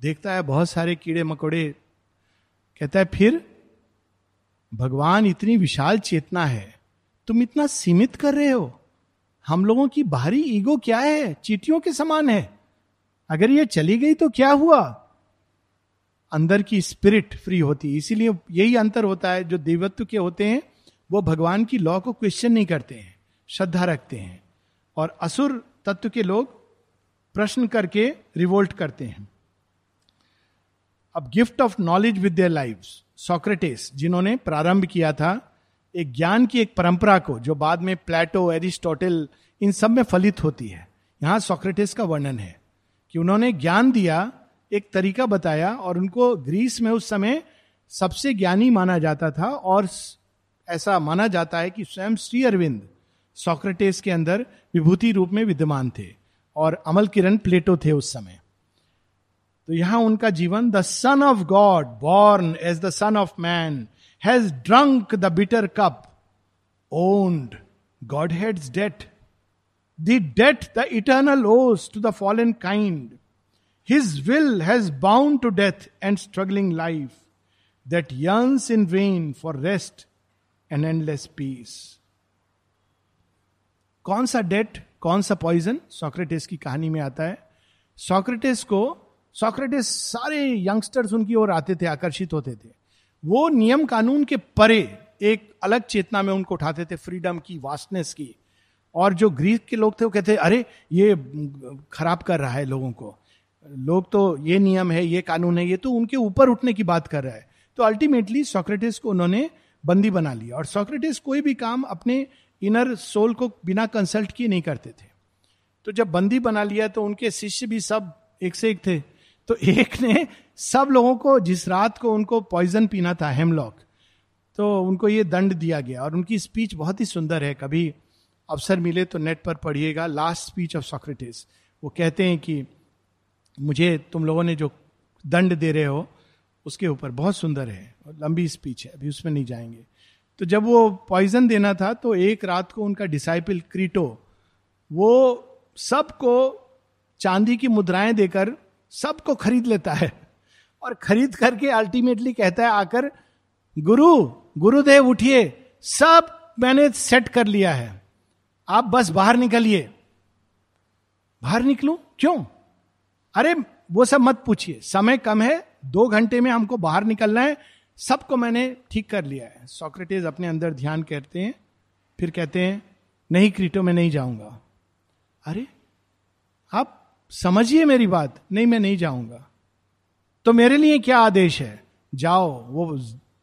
देखता है, बहुत सारे कीड़े मकोड़े। कहता है, फिर? भगवान, इतनी विशाल चेतना है, तुम इतना सीमित कर रहे हो। हम लोगों की बाहरी ईगो क्या है? चीटियों के समान है। अगर ये चली गई तो क्या हुआ? अंदर की स्पिरिट फ्री होती है। इसीलिए यही अंतर होता है, जो देवत्व के होते हैं, वो भगवान की लॉ को क्वेश्चन नहीं करते हैं, श्रद्धा रखते हैं। और असुर तत्व के लोग प्रश्न करके रिवोल्ट करते हैं। अब gift of knowledge with their life Socrates जिन्होंने प्रारंभ किया था, एक ज्ञान की एक परंपरा को, जो बाद में प्लेटो एरिस्टोटल इन सब में फलित होती है। यहाँ सोक्रेटिस का वर्णन है, कि उन्होंने ज्ञान दिया एक तरीका बताया और उनको ग्रीस में उस समय सबसे ज्ञानी माना जाता था और ऐसा माना जाता है कि स्वयं श्री अरविंद सोक्रेटिस के अंदर विभूति रूप में विद्यमान थे और अमल किरण प्लेटो थे उस समय। तो यहाँ उनका जीवन, the son of God born as the son of man has drunk the bitter cup, owned Godhead's debt, the debt the eternal owes to the fallen kind his will has bound to death and struggling life that yearns in vain for rest and endless peace कौन सा debt कौन सा poison Socrates की कहानी में आता है। Socrates को सोक्रेटिस सारे यंगस्टर्स उनकी ओर आते थे, आकर्षित होते थे। वो नियम कानून के परे एक अलग चेतना में उनको उठाते थे फ्रीडम की वास्टनेस की। और जो ग्रीक के लोग थे, वो कहते, अरे, ये खराब कर रहा है लोगों को। लोग तो ये नियम है, ये कानून है, ये तो उनके ऊपर उठने की बात कर रहा है। तो अल्टीमेटली सोक्रेटिस को उन्होंने बंदी बना लिया और सोक्रेटिस कोई भी काम अपने इनर सोल को बिना कंसल्ट किए नहीं करते थे। तो जब बंदी बना लिया तो उनके शिष्य भी सब एक से एक थे। तो एक ने सब लोगों को जिस रात को उनको पॉइजन पीना था हेमलॉक तो उनको ये दंड दिया गया और उनकी स्पीच बहुत ही सुंदर है। कभी अवसर मिले तो नेट पर पढ़िएगा। लास्ट स्पीच ऑफ़ सॉक्रेटिस वो कहते हैं कि मुझे तुम लोगों ने जो दंड दे रहे हो, उसके ऊपर बहुत सुंदर है और लंबी स्पीच है, अभी उसमें नहीं जाएँगे। तो जब वो पॉइजन देना था तो एक रात को उनका डिसाइपल क्रीटो, वो सबको चांदी की मुद्राएँ देकर सबको खरीद लेता है और खरीद करके अल्टीमेटली कहता है, आकर गुरु, गुरुदेव उठिए, सब मैंने सेट कर लिया है। आप बस बाहर निकलिए। बाहर निकलू? क्यों? अरे, वो सब मत पूछिए। समय कम है, दो घंटे में हमको बाहर निकलना है, सबको मैंने ठीक कर लिया है। सोक्रेटिस अपने अंदर ध्यान करते हैं, फिर कहते हैं, नहीं, क्रीटो, में नहीं जाऊँगा। अरे, आप समझिए मेरी बात, नहीं, मैं नहीं जाऊँगा। तो मेरे लिए क्या आदेश है? जाओ, वो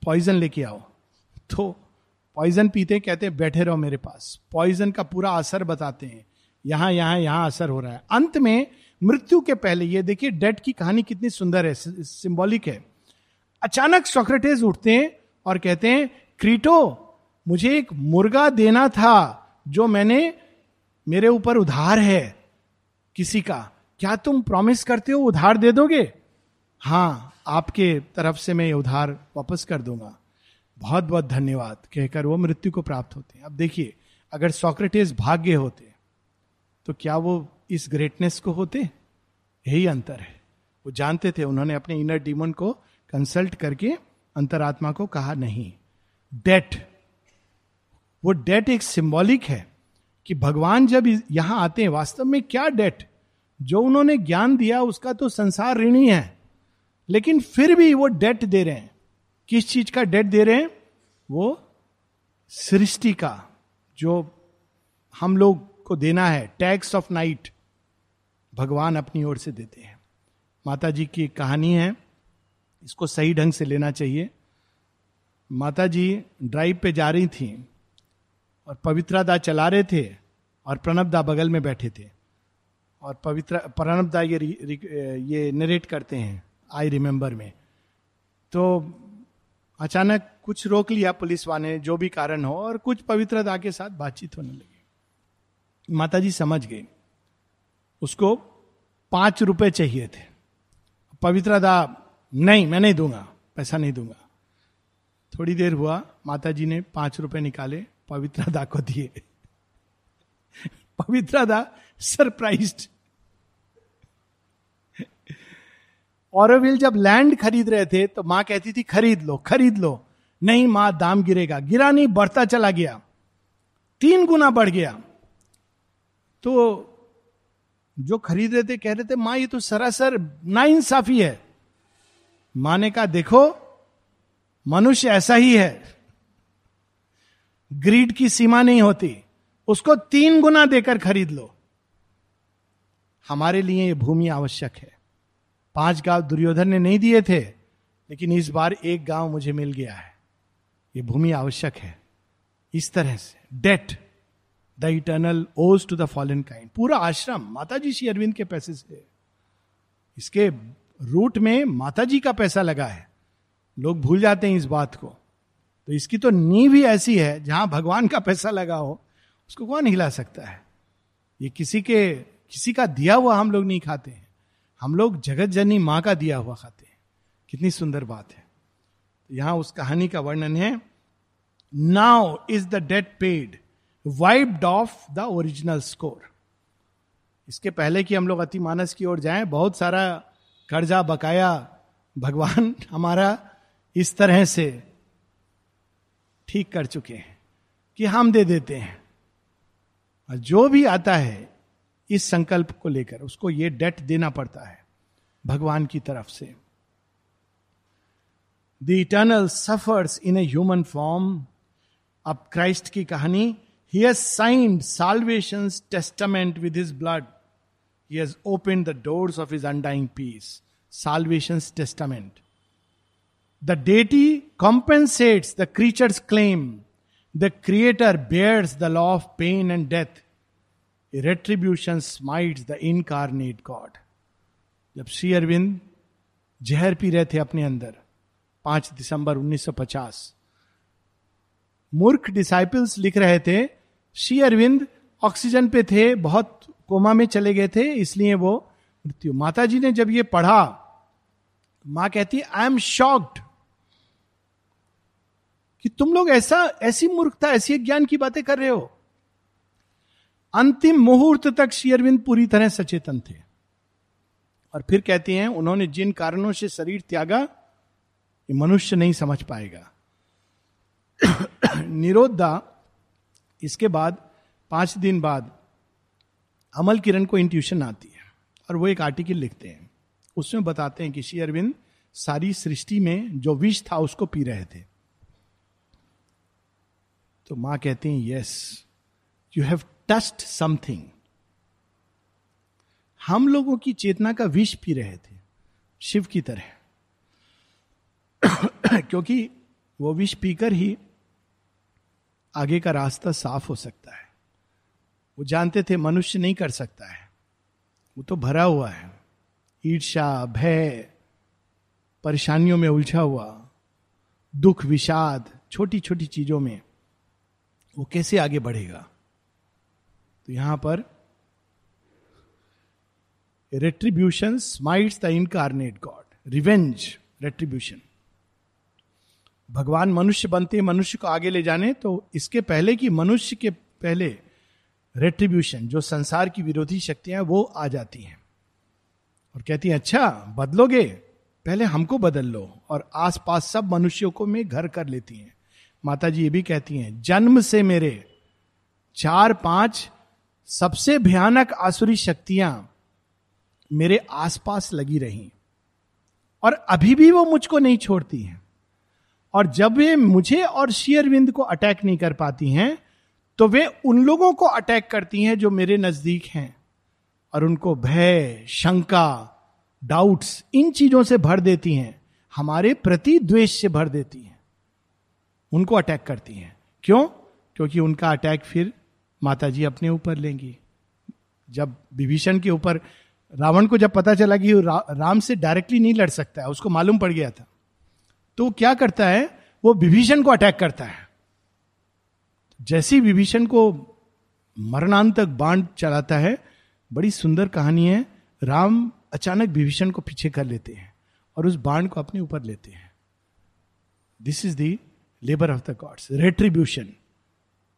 पॉइजन लेके आओ। तो पॉइजन पीते कहते हैं, बैठे रहो मेरे पास। पॉइजन का पूरा असर बताते हैं। यहाँ यहाँ यहाँ असर हो रहा है। अंत में मृत्यु के पहले, ये देखिए, डेट की कहानी कितनी सुंदर है सिंबॉलिक है। अचानक सोक्रेटिस उठते हैं और कहते हैं, क्रीटो, मुझे एक मुर्गा देना था, जो मैंने मेरे ऊपर उधार है किसी का। क्या तुम प्रॉमिस करते हो उधार दे दोगे? हाँ, आपके तरफ़ से मैं उधार वापस कर दूँगा। बहुत बहुत धन्यवाद, कहकर वो मृत्यु को प्राप्त होते हैं। अब देखिए, अगर सोक्रेटिस भाग्य होते तो क्या वो इस ग्रेटनेस को होते, यही अंतर है। वो जानते थे, उन्होंने अपने इनर डीमन को कंसल्ट करके अंतरात्मा को कहा नहीं। डेट वो डेट एक सिंबॉलिक है कि भगवान जब यहाँ आते हैं, वास्तव में क्या डेट जो उन्होंने ज्ञान दिया, उसका तो संसार ऋणी है। लेकिन फिर भी वो डेट दे रहे हैं। किस चीज़ का डेट दे रहे हैं? वो सृष्टि का, जो हम लोग को देना है टैक्स ऑफ़ नाइट भगवान अपनी ओर से देते हैं। माता जी की कहानी है, इसको सही ढंग से लेना चाहिए। माता जी ड्राइव पे जा रही थी और पवित्रा दा चला रहे थे और प्रणब दा बगल में बैठे थे। और पवित्र, प्रणब दा ये ये नरेट करते हैं आई रिमेम्बर में। तो अचानक कुछ रोक लिया पुलिस वाले, जो भी कारण हो, और कुछ पवित्र दा के साथ बातचीत होने लगी। माता जी समझ गई उसको पाँच रुपए चाहिए थे। पवित्रा दा, नहीं, मैं नहीं दूँगा, पैसा नहीं दूँगा। थोड़ी देर हुआ माता जी ने पाँच रुपए निकाले, पवित्रा दा को दिए। पवित्रा दा सरप्राइज़ औरविल जब लैंड खरीद रहे थे तो माँ कहती थी, खरीद लो खरीद लो। नहीं, माँ, दाम गिरेगा। गिरा नहीं बढ़ता चला गया। तीन गुना बढ़ गया। तो जो खरीद रहे थे, कह रहे थे, माँ, ये तो सरासर ना इंसाफी है। माँ ने कहा, देखो, मनुष्य ऐसा ही है। ग्रीड की सीमा नहीं होती। उसको तीन गुना देकर खरीद लो। हमारे लिए ये भूमि आवश्यक है। पाँच गाँव दुर्योधन ने नहीं दिए थे, लेकिन इस बार एक गाँव मुझे मिल गया है। ये भूमि आवश्यक है। इस तरह से, debt the eternal owes to the fallen kind. पूरा आश्रम माता जी श्री अरविंद के पैसे से इसके रूट में माता जी का पैसा लगा है। लोग भूल जाते हैं इस बात को। तो इसकी तो नींव ही ऐसी है, जहाँ भगवान का पैसा लगा हो, उसको कौन हिला सकता है? ये किसी के, किसी का दिया हुआ हम लोग नहीं खाते हैं। हम लोग जगत जननी माँ का दिया हुआ खाते हैं। कितनी सुंदर बात है। यहाँ उस कहानी का वर्णन है now is the debt paid wiped off the original score इसके पहले कि हम लोग अति मानस की ओर जाएँ, बहुत सारा कर्जा बकाया भगवान हमारा इस तरह से ठीक कर चुके हैं कि हम दे देते हैं। और जो भी आता है इस संकल्प को लेकर, उसको ये डेट देना पड़ता है भगवान की तरफ़ से। The eternal suffers in a human form अब क्राइस्ट की कहानी he has signed salvation testament with his blood he has opened the doors of his undying peace salvation testament the deity compensates the creature's claim the creator bears the law of pain and death retribution smite the incarnate God जब श्री अरविंद जहर P रहे थे अपने अंदर, पाँच दिसंबर 1950 मूर्ख disciples लिख रहे थे, श्री अरविंद ऑक्सीजन पे थे, बहुत कोमा में चले गए थे, इसलिए वो मृत्यु. माता जी ने जब ये पढ़ा, माँ कहती आई एम शॉक्ड कि तुम लोग ऐसा, ऐसी मूर्खता, ऐसी ज्ञान की बातें कर रहे हो। अंतिम मुहूर्त तक श्री अरविंद पूरी तरह सचेतन थे। और फिर कहते हैं, उन्होंने जिन कारणों से शरीर त्यागा, ये मनुष्य नहीं समझ पाएगा। निरोधा, इसके बाद पाँच दिन बाद अमल किरण को इंट्यूशन आती है और वो एक आर्टिकल लिखते हैं। उसमें बताते हैं कि, श्री अरविंद, सारी सृष्टि में जो विष था उसको पी रहे थे। तो माँ कहती हैं yes you have tasted something हम लोगों की चेतना का विष पी रहे थे, शिव की तरह। क्योंकि वो विष पीकर ही आगे का रास्ता साफ़ हो सकता है। वो जानते थे मनुष्य नहीं कर सकता है। वो तो भरा हुआ है। ईर्षा भय, परेशानियों में उलझा हुआ, दुख, विषाद छोटी छोटी चीज़ों में वो कैसे आगे बढ़ेगा? तो यहाँ पर retribution smites the incarnate God revenge retribution भगवान मनुष्य बनते मनुष्य को आगे ले जाने तो इसके पहले कि मनुष्य के पहले रेट्रीब्यूशन जो संसार की विरोधी शक्तियाँ वो आ जाती हैं। और कहती हैं अच्छा बदलोगे? पहले हमको बदल लो। और आसपास सब मनुष्यों को मैं घर कर लेती हैं। माता जी ये भी कहती हैं, जन्म से मेरे चार पाँच सबसे भयानक आसुरी शक्तियाँ मेरे आसपास लगी रही, और अभी भी वो मुझको नहीं छोड़ती हैं। और जब वे मुझे और शेयरविंद को अटैक नहीं कर पाती हैं तो वे उन लोगों को अटैक करती हैं जो मेरे नज़दीक हैं। और उनको भय शंका डाउट्स इन चीज़ों से भर देती हैं हमारे प्रति द्वेष से भर देती हैं। उनको अटैक करती हैं। क्यों? क्योंकि उनका अटैक फिर माता जी अपने ऊपर लेंगी। जब विभीषण के ऊपर रावण को जब पता चला कि रा, राम से डायरेक्टली नहीं लड़ सकता है उसको मालूम पड़ गया था। तो क्या करता है? वो विभीषण को अटैक करता है। जैसी विभीषण को मरणांतक बाण चलाता है, बड़ी सुंदर कहानी है। राम अचानक विभीषण को पीछे कर लेते हैं और उस बाण को अपने ऊपर लेते हैं। This is the labour of the God's retribution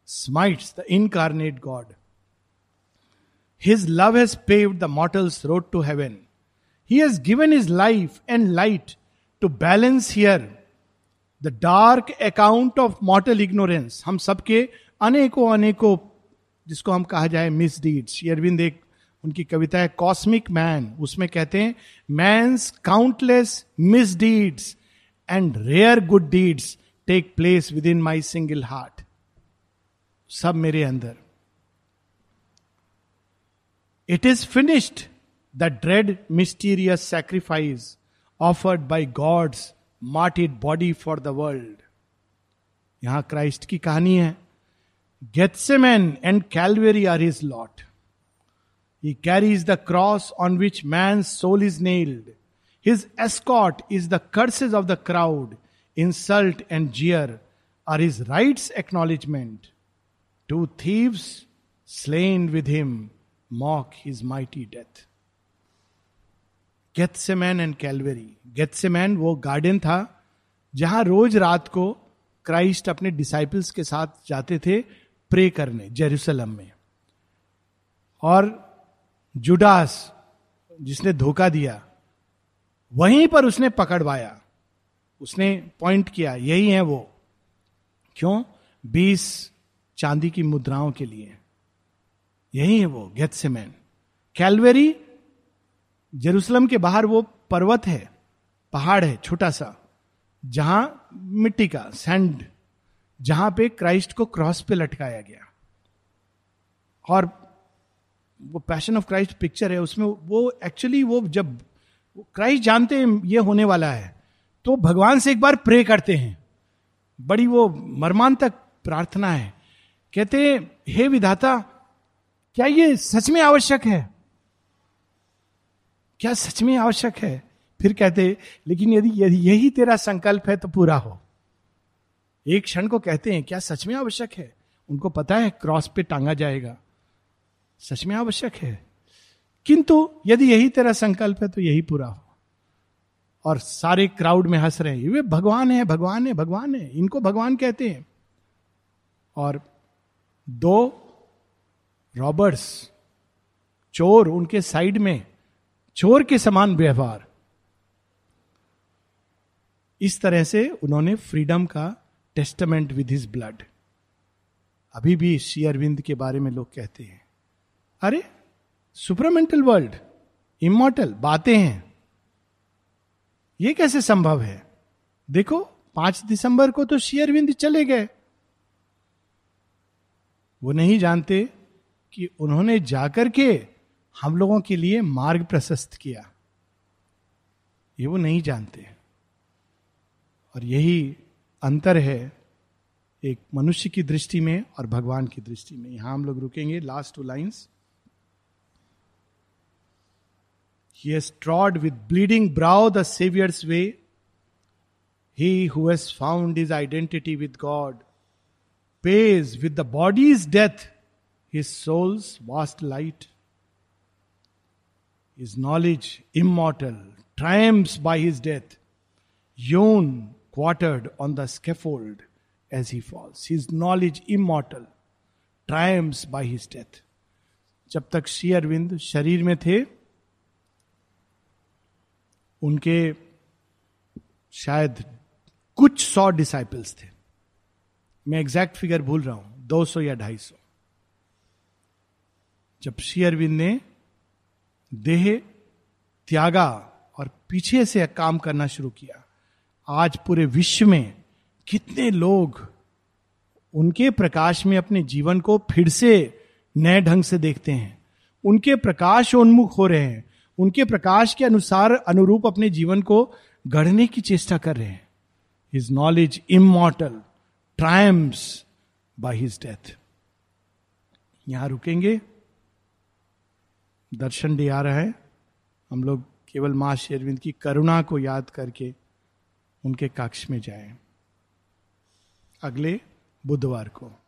smites the incarnate God his love has paved the mortal's road to heaven He has given his life and light to balance here the dark account of mortal ignorance. हम सबके, अनेकों अनेकों, जिसको हम कहा जाए miss deeds Arvind एक उनकी कविता है कॉस्मिक मैन उसमें कहते हैं man's countless misdeeds and rare good deeds take place within my single heart सब मेरे अंदर. It is finished the dread mysterious sacrifice offered by God's martyred body for the world यहाँ क्राइस्ट की कहानी है। Gethsemane and Calvary are is lot he carries the cross on which man soul is nailed his escort is the curses of the crowd insult and jeer are his rights acknowledgement to thieves slain with him mock his mighty death Gethsemane and Calvary Gethsemane वो garden था, जहाँ रोज रात को Christ अपने disciples के साथ जाते थे प्रे करने जेरूसलम में। और जुडास जिसने धोखा दिया, वहीं पर उसने पकड़वाया। उसने पॉइंट किया, यही है वो। क्यों? बीस चांदी की मुद्राओं के लिए। यही है वो गेथसेमैन कैलवेरी जेरूसलम के बाहर वो पर्वत है, पहाड़ है छोटा सा, जहाँ मिट्टी का सैंड जहाँ पे क्राइस्ट को क्रॉस पे लटकाया गया। और वो पैशन ऑफ़ क्राइस्ट पिक्चर है, उसमें वो एक्चुअली वो जब क्राइस्ट जानते हैं ये होने वाला है तो भगवान से एक बार प्रे करते हैं। बड़ी वो मरमान तक प्रार्थना है। कहते हैं, हे विधाता, क्या ये सच में आवश्यक है? क्या सच में आवश्यक है? फिर कहते, लेकिन यदि यदि यही तेरा संकल्प है तो पूरा हो। एक क्षण को कहते हैं, क्या सच में आवश्यक है? उनको पता है, क्रॉस पे टांगा जाएगा। सच में आवश्यक है। किंतु यदि यही तेरा संकल्प है तो यही पूरा हो। और सारे क्राउड में हंस रहे हैं वे भगवान है भगवान है भगवान है। इनको भगवान कहते हैं। और दो रॉबर्ट्स चोर उनके साइड में चोर के समान व्यवहार। इस तरह से उन्होंने फ्रीडम का टेस्टमेंट विद हिज ब्लड। अभी भी श्री अरविंद के बारे में लोग कहते हैं। अरे, सुपरमेंटल वर्ल्ड इमोटल बातें हैं। ये कैसे संभव है? देखो, पाँच दिसंबर को तो श्री अरविंद चले गए। वो नहीं जानते कि उन्होंने जाकर के हम लोगों के लिए मार्ग प्रशस्त किया ये वो नहीं जानते और यही अंतर है एक मनुष्य की दृष्टि में और भगवान की दृष्टि में यहाँ हम लोग रुकेंगे last two lines He has trod with bleeding brow the Savior's way. He who has found his identity with God pays with the body's death his soul's vast light. His knowledge immortal triumphs by his death, Yon quartered on the scaffold as he falls. His knowledge immortal triumphs by his death. जब तक श्री अरविंद शरीर में थे उनके शायद कुछ सौ disciples थे मैं एग्जैक्ट फिगर भूल रहा हूँ दो सौ या ढाई सौ जब श्री अरविंद ने देह, त्यागा और पीछे से काम करना शुरू किया। आज पूरे विश्व में कितने लोग उनके प्रकाश में अपने जीवन को फिर से नए ढंग से देखते हैं। उनके प्रकाश उन्मुख हो रहे हैं। उनके प्रकाश के अनुसार अनुरूप अपने जीवन को गढ़ने की चेष्टा कर रहे हैं। His knowledge immortal triumphs by his death यहाँ रुकेंगे। दर्शन डे आ रहा है। हम लोग केवल माँ शेरविंद की करुणा को याद करके उनके कक्ष में जाएँ। अगले बुधवार को।